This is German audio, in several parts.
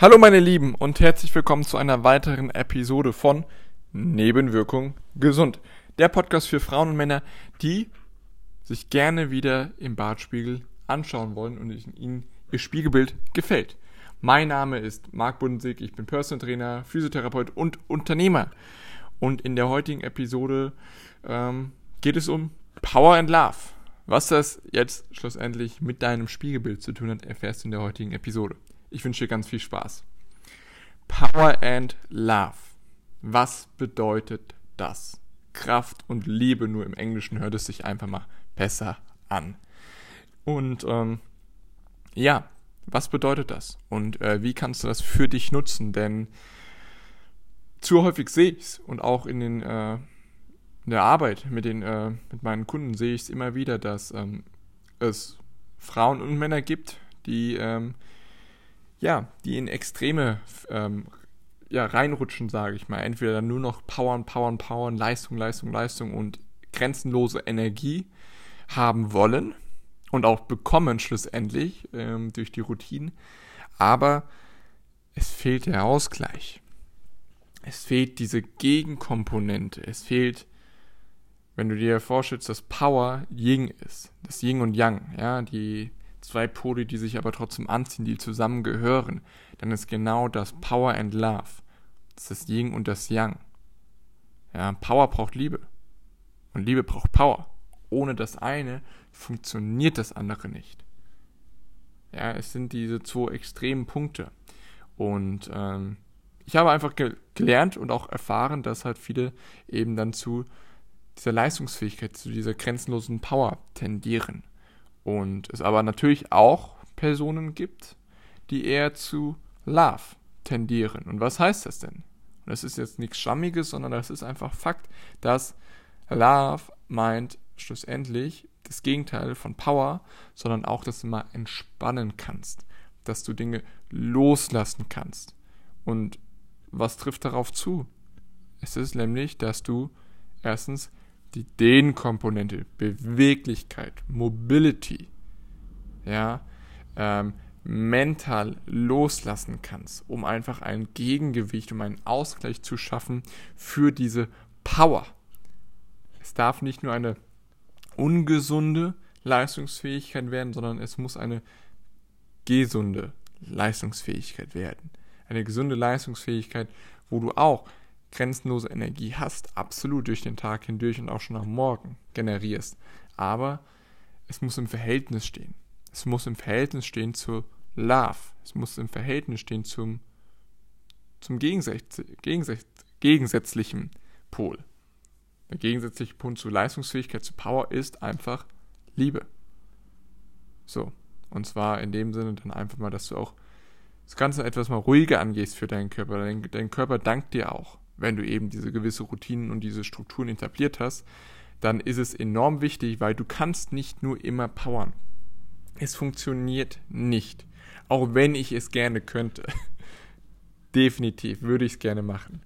Hallo meine Lieben und herzlich willkommen zu einer weiteren Episode von Nebenwirkung gesund. Der Podcast für Frauen und Männer, die sich gerne wieder im Bartspiegel anschauen wollen und ihnen ihr Spiegelbild gefällt. Mein Name ist Marc Budensig, ich bin Personal Trainer, Physiotherapeut und Unternehmer. Und in der heutigen Episode ähm, geht es um Power and Love. Was das jetzt schlussendlich mit deinem Spiegelbild zu tun hat, erfährst du in der heutigen Episode. Ich wünsche dir ganz viel Spaß. Power and Love. Was bedeutet das? Kraft und Liebe, nur im Englischen hört es sich einfach mal besser an. Und ähm, ja, was bedeutet das? Und äh, wie kannst du das für dich nutzen? Denn zu häufig sehe ich es und auch in, den, äh, in der Arbeit mit, den, äh, mit meinen Kunden sehe ich es immer wieder, dass ähm, es Frauen und Männer gibt, die ähm, ja, die in Extreme ähm, ja, reinrutschen, sage ich mal. Entweder nur noch powern, powern, powern, Leistung, Leistung, Leistung und grenzenlose Energie haben wollen und auch bekommen schlussendlich ähm, durch die Routinen. Aber es fehlt der Ausgleich. Es fehlt diese Gegenkomponente. Es fehlt, wenn du dir vorstellst, dass Power Yin ist. Das Yin und Yang, ja, die zwei Pole, die sich aber trotzdem anziehen, die zusammengehören, dann ist genau das Power and Love. Das ist das Yin und das Yang. Ja, Power braucht Liebe. Und Liebe braucht Power. Ohne das eine funktioniert das andere nicht. Ja, es sind diese zwei extremen Punkte. Und ähm, ich habe einfach ge gelernt und auch erfahren, dass halt viele eben dann zu dieser Leistungsfähigkeit, zu dieser grenzenlosen Power tendieren. Und es aber natürlich auch Personen gibt, die eher zu Love tendieren. Und was heißt das denn? Und das ist jetzt nichts Schlammiges, sondern das ist einfach Fakt, dass Love meint schlussendlich das Gegenteil von Power, sondern auch, dass du mal entspannen kannst, dass du Dinge loslassen kannst. Und was trifft darauf zu? Es ist nämlich, dass du erstens die Den-Komponente, Beweglichkeit, Mobility, ja, ähm, mental loslassen kannst, um einfach ein Gegengewicht, um einen Ausgleich zu schaffen für diese Power. Es darf nicht nur eine ungesunde Leistungsfähigkeit werden, sondern es muss eine gesunde Leistungsfähigkeit werden. Eine gesunde Leistungsfähigkeit, wo du auch grenzenlose Energie hast, absolut durch den Tag hindurch und auch schon nach morgen generierst. Aber es muss im Verhältnis stehen. Es muss im Verhältnis stehen zu Love. Es muss im Verhältnis stehen zum, zum Gegensätz, Gegensätz, gegensätzlichen Pol. Der gegensätzliche Punkt zu Leistungsfähigkeit, zu Power ist einfach Liebe. So. Und zwar in dem Sinne dann einfach mal, dass du auch das Ganze etwas mal ruhiger angehst für deinen Körper. Dein, dein Körper dankt dir auch wenn du eben diese gewisse Routinen und diese Strukturen etabliert hast, dann ist es enorm wichtig, weil du kannst nicht nur immer powern. Es funktioniert nicht. Auch wenn ich es gerne könnte. Definitiv würde ich es gerne machen.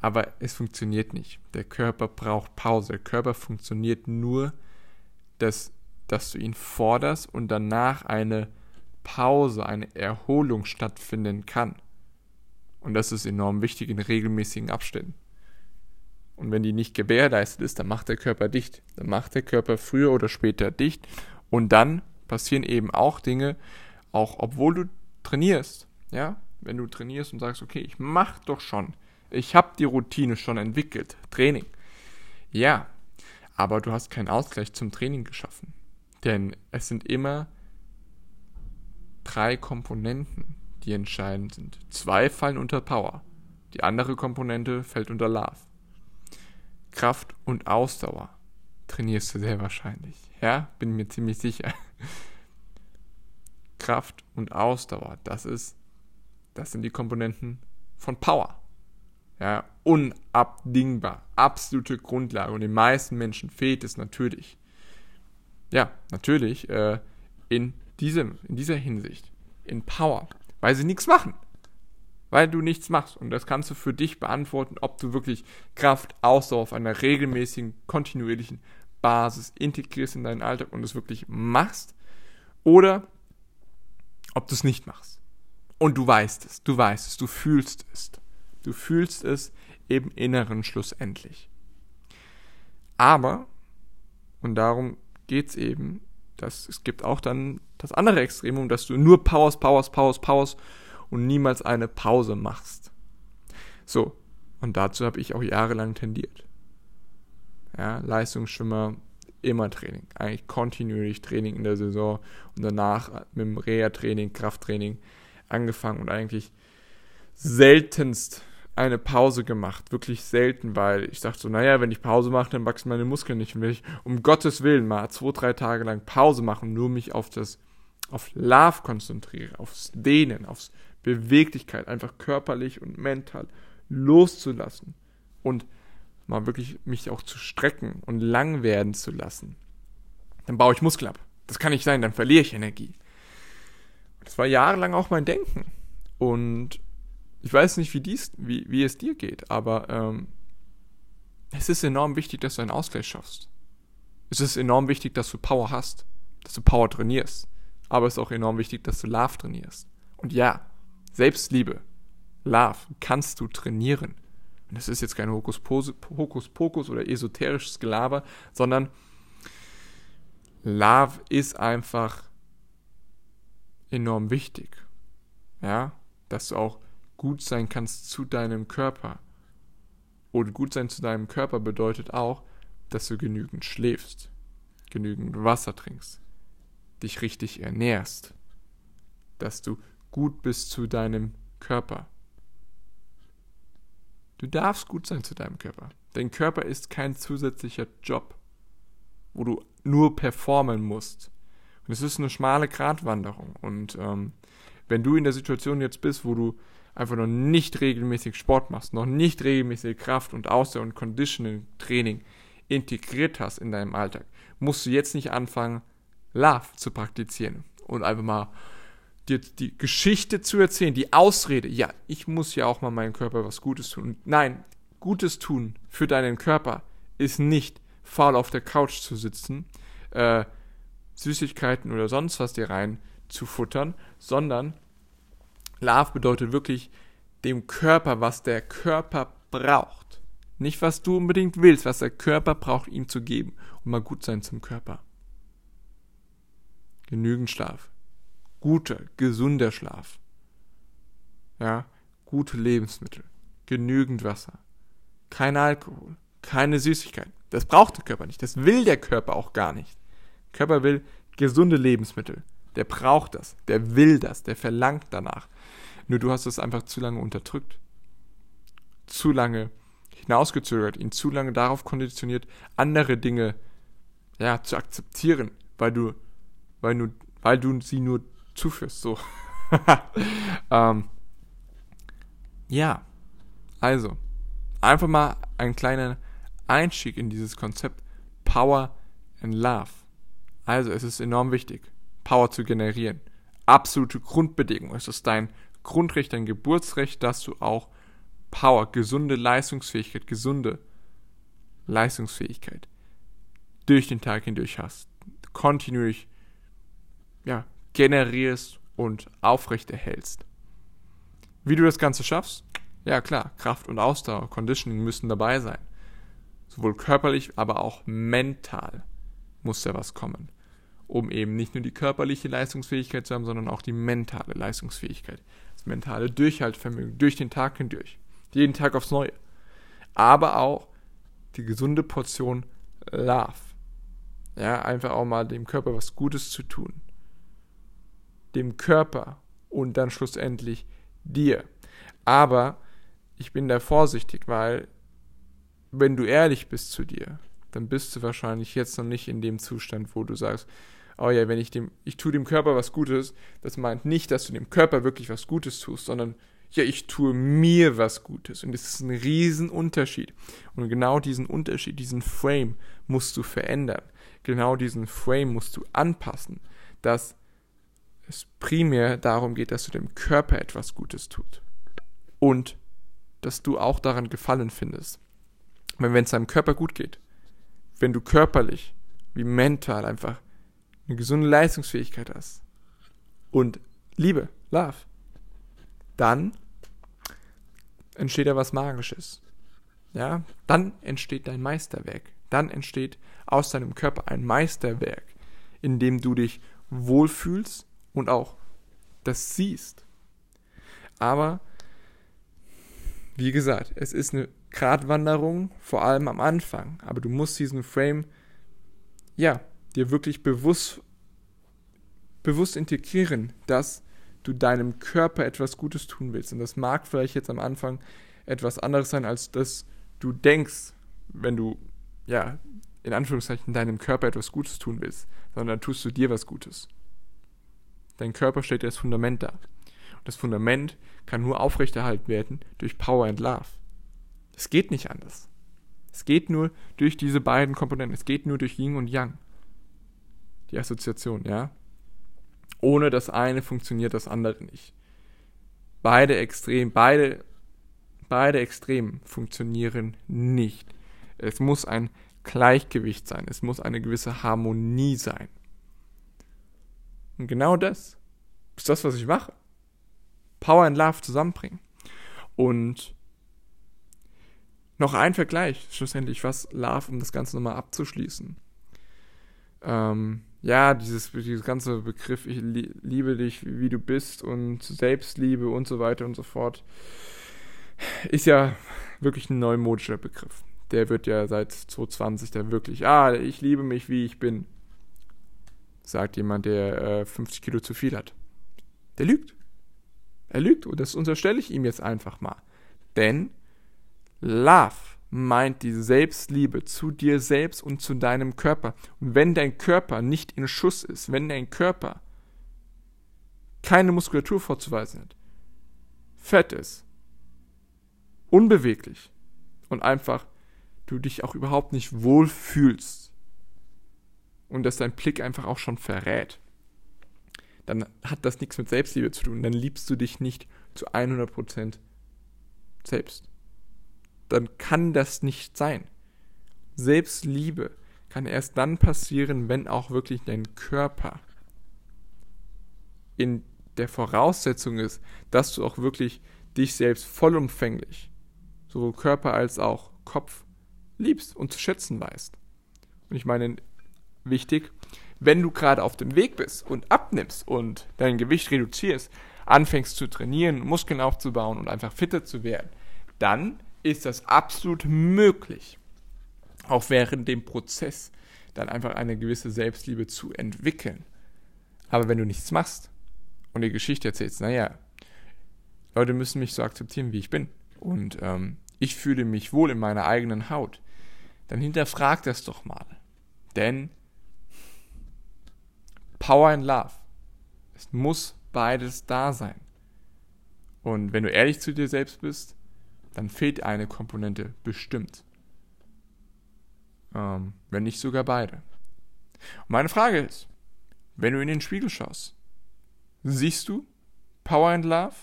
Aber es funktioniert nicht. Der Körper braucht Pause. Der Körper funktioniert nur, dass, dass du ihn forderst und danach eine Pause, eine Erholung stattfinden kann. Und das ist enorm wichtig in regelmäßigen Abständen. Und wenn die nicht gewährleistet ist, dann macht der Körper dicht. Dann macht der Körper früher oder später dicht. Und dann passieren eben auch Dinge, auch obwohl du trainierst. Ja, wenn du trainierst und sagst, okay, ich mach doch schon. Ich habe die Routine schon entwickelt. Training. Ja, aber du hast keinen Ausgleich zum Training geschaffen. Denn es sind immer drei Komponenten, die entscheidend sind. Zwei fallen unter Power. Die andere Komponente fällt unter Love. Kraft und Ausdauer trainierst du sehr wahrscheinlich. Ja, bin mir ziemlich sicher. Kraft und Ausdauer, das ist, das sind die Komponenten von Power. Ja, unabdingbar, absolute Grundlage. Und den meisten Menschen fehlt es natürlich. Ja, natürlich äh, in, diesem, in dieser Hinsicht, in Power weil sie nichts machen. Weil du nichts machst. Und das kannst du für dich beantworten, ob du wirklich Kraft, Ausdauer auf einer regelmäßigen, kontinuierlichen Basis integrierst in deinen Alltag und es wirklich machst. Oder ob du es nicht machst. Und du weißt es, du weißt es, du fühlst es. Du fühlst es im Inneren schlussendlich. Aber, und darum geht es eben, dass es gibt auch dann das andere Extremum, dass du nur Powers, Powers, Powers, Powers und niemals eine Pause machst. So, und dazu habe ich auch jahrelang tendiert. Ja, Leistungsschwimmer, immer Training. Eigentlich kontinuierlich Training in der Saison und danach mit dem Reha-Training, Krafttraining angefangen und eigentlich seltenst eine Pause gemacht. Wirklich selten, weil ich dachte so, naja, wenn ich Pause mache, dann wachsen meine Muskeln nicht. Und wenn ich um Gottes Willen mal zwei, drei Tage lang Pause mache und nur mich auf das, auf Love konzentriere, aufs Dehnen, aufs Beweglichkeit, einfach körperlich und mental loszulassen und mal wirklich mich auch zu strecken und lang werden zu lassen, dann baue ich Muskel ab. Das kann nicht sein, dann verliere ich Energie. Das war jahrelang auch mein Denken. Und ich weiß nicht, wie, dies, wie, wie es dir geht, aber ähm, es ist enorm wichtig, dass du einen Ausgleich schaffst. Es ist enorm wichtig, dass du Power hast, dass du Power trainierst. Aber es ist auch enorm wichtig, dass du Love trainierst. Und ja, Selbstliebe, Love kannst du trainieren. Und das ist jetzt kein Hokuspokus oder esoterisches Gelaber, sondern Love ist einfach enorm wichtig. Ja, dass du auch gut sein kannst zu deinem Körper. Und gut sein zu deinem Körper bedeutet auch, dass du genügend schläfst, genügend Wasser trinkst, dich richtig ernährst, dass du gut bist zu deinem Körper. Du darfst gut sein zu deinem Körper. Dein Körper ist kein zusätzlicher Job, wo du nur performen musst. Und es ist eine schmale Gratwanderung. Und ähm, wenn du in der Situation jetzt bist, wo du einfach noch nicht regelmäßig Sport machst, noch nicht regelmäßig Kraft und Ausdauer und Conditioning Training integriert hast in deinem Alltag, musst du jetzt nicht anfangen, Love zu praktizieren und einfach mal dir die Geschichte zu erzählen, die Ausrede, ja, ich muss ja auch mal meinem Körper was Gutes tun. Nein, Gutes tun für deinen Körper ist nicht faul auf der Couch zu sitzen, äh, Süßigkeiten oder sonst was dir rein zu futtern, sondern Love bedeutet wirklich dem Körper, was der Körper braucht. Nicht, was du unbedingt willst, was der Körper braucht, ihm zu geben. Und mal gut sein zum Körper. Genügend Schlaf. Guter, gesunder Schlaf. Ja, gute Lebensmittel. Genügend Wasser. Kein Alkohol. Keine Süßigkeiten. Das braucht der Körper nicht. Das will der Körper auch gar nicht. Der Körper will gesunde Lebensmittel. Der braucht das. Der will das. Der verlangt danach. Nur du hast es einfach zu lange unterdrückt. Zu lange hinausgezögert, ihn zu lange darauf konditioniert, andere Dinge ja, zu akzeptieren, weil du, weil du, weil du sie nur zuführst. So. ähm, ja, also, einfach mal ein kleiner Einstieg in dieses Konzept Power and Love. Also, es ist enorm wichtig, Power zu generieren. Absolute Grundbedingung. Es ist dein Grundrecht, dein Geburtsrecht, dass du auch Power, gesunde Leistungsfähigkeit, gesunde Leistungsfähigkeit durch den Tag hindurch hast. Kontinuierlich ja, generierst und aufrechterhältst. Wie du das Ganze schaffst? Ja klar, Kraft und Ausdauer, Conditioning müssen dabei sein. Sowohl körperlich, aber auch mental muss da was kommen um eben nicht nur die körperliche Leistungsfähigkeit zu haben, sondern auch die mentale Leistungsfähigkeit. Mentale Durchhaltvermögen durch den Tag hindurch. Jeden Tag aufs Neue. Aber auch die gesunde Portion Love. Ja, einfach auch mal dem Körper was Gutes zu tun. Dem Körper und dann schlussendlich dir. Aber ich bin da vorsichtig, weil wenn du ehrlich bist zu dir, dann bist du wahrscheinlich jetzt noch nicht in dem Zustand, wo du sagst, oh ja, wenn ich dem, ich tue dem Körper was Gutes, das meint nicht, dass du dem Körper wirklich was Gutes tust, sondern ja, ich tue mir was Gutes. Und das ist ein Riesenunterschied. Und genau diesen Unterschied, diesen Frame musst du verändern. Genau diesen Frame musst du anpassen, dass es primär darum geht, dass du dem Körper etwas Gutes tut. Und dass du auch daran Gefallen findest. Wenn es deinem Körper gut geht, wenn du körperlich wie mental einfach eine gesunde Leistungsfähigkeit hast und Liebe, Love, dann entsteht da was Magisches. Ja, dann entsteht dein Meisterwerk. Dann entsteht aus deinem Körper ein Meisterwerk, in dem du dich wohlfühlst und auch das siehst. Aber wie gesagt, es ist eine Gratwanderung, vor allem am Anfang. Aber du musst diesen Frame, ja, dir wirklich bewusst, bewusst integrieren, dass du deinem Körper etwas Gutes tun willst. Und das mag vielleicht jetzt am Anfang etwas anderes sein, als das du denkst, wenn du, ja, in Anführungszeichen deinem Körper etwas Gutes tun willst, sondern dann tust du dir was Gutes. Dein Körper stellt dir das Fundament dar. Und das Fundament kann nur aufrechterhalten werden durch Power and Love. Es geht nicht anders. Es geht nur durch diese beiden Komponenten. Es geht nur durch Yin und Yang. Die Assoziation, ja. Ohne das eine funktioniert das andere nicht. Beide extrem, beide, beide Extremen funktionieren nicht. Es muss ein Gleichgewicht sein. Es muss eine gewisse Harmonie sein. Und genau das ist das, was ich mache. Power and Love zusammenbringen. Und noch ein Vergleich, schlussendlich, was Love, um das Ganze nochmal abzuschließen. Ähm, ja, dieses, dieses ganze Begriff, ich liebe dich, wie du bist und Selbstliebe und so weiter und so fort, ist ja wirklich ein neumodischer Begriff. Der wird ja seit 2020 da wirklich, ah, ich liebe mich, wie ich bin, sagt jemand, der äh, 50 Kilo zu viel hat. Der lügt. Er lügt und das unterstelle ich ihm jetzt einfach mal. Denn Love meint die Selbstliebe zu dir selbst und zu deinem Körper. Und wenn dein Körper nicht in Schuss ist, wenn dein Körper keine Muskulatur vorzuweisen hat, fett ist, unbeweglich und einfach du dich auch überhaupt nicht wohlfühlst und dass dein Blick einfach auch schon verrät, dann hat das nichts mit Selbstliebe zu tun. Dann liebst du dich nicht zu 100% selbst. Dann kann das nicht sein. Selbstliebe kann erst dann passieren, wenn auch wirklich dein Körper in der Voraussetzung ist, dass du auch wirklich dich selbst vollumfänglich, sowohl Körper als auch Kopf, liebst und zu schätzen weißt. Und ich meine, wichtig, wenn du gerade auf dem Weg bist und abnimmst und dein Gewicht reduzierst, anfängst zu trainieren, Muskeln aufzubauen und einfach fitter zu werden, dann ist das absolut möglich, auch während dem Prozess dann einfach eine gewisse Selbstliebe zu entwickeln. Aber wenn du nichts machst und die Geschichte erzählst, naja, Leute müssen mich so akzeptieren, wie ich bin und ähm, ich fühle mich wohl in meiner eigenen Haut, dann hinterfrag das doch mal. Denn Power and Love. Es muss beides da sein. Und wenn du ehrlich zu dir selbst bist, dann fehlt eine Komponente bestimmt. Ähm, wenn nicht sogar beide. Und meine Frage ist, wenn du in den Spiegel schaust, siehst du Power and Love?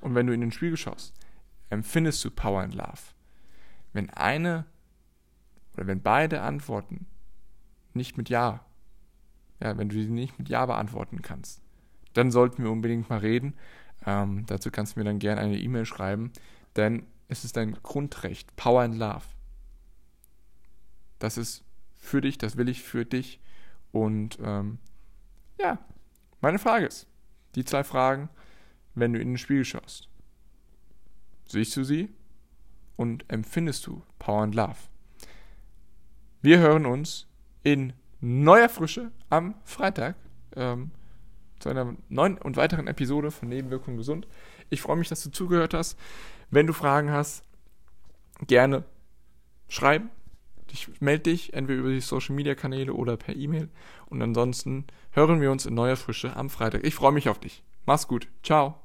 Und wenn du in den Spiegel schaust, empfindest du Power and Love? Wenn eine oder wenn beide Antworten nicht mit Ja ja, wenn du sie nicht mit Ja beantworten kannst, dann sollten wir unbedingt mal reden. Ähm, dazu kannst du mir dann gerne eine E-Mail schreiben, denn es ist dein Grundrecht, Power and Love. Das ist für dich, das will ich für dich. Und ähm, ja, meine Frage ist, die zwei Fragen, wenn du in den Spiegel schaust. Siehst du sie und empfindest du Power and Love? Wir hören uns in neuer Frische am Freitag ähm, zu einer neuen und weiteren Episode von Nebenwirkung gesund. Ich freue mich, dass du zugehört hast. Wenn du Fragen hast, gerne schreiben. Ich melde dich entweder über die Social Media Kanäle oder per E-Mail. Und ansonsten hören wir uns in neuer Frische am Freitag. Ich freue mich auf dich. Mach's gut. Ciao.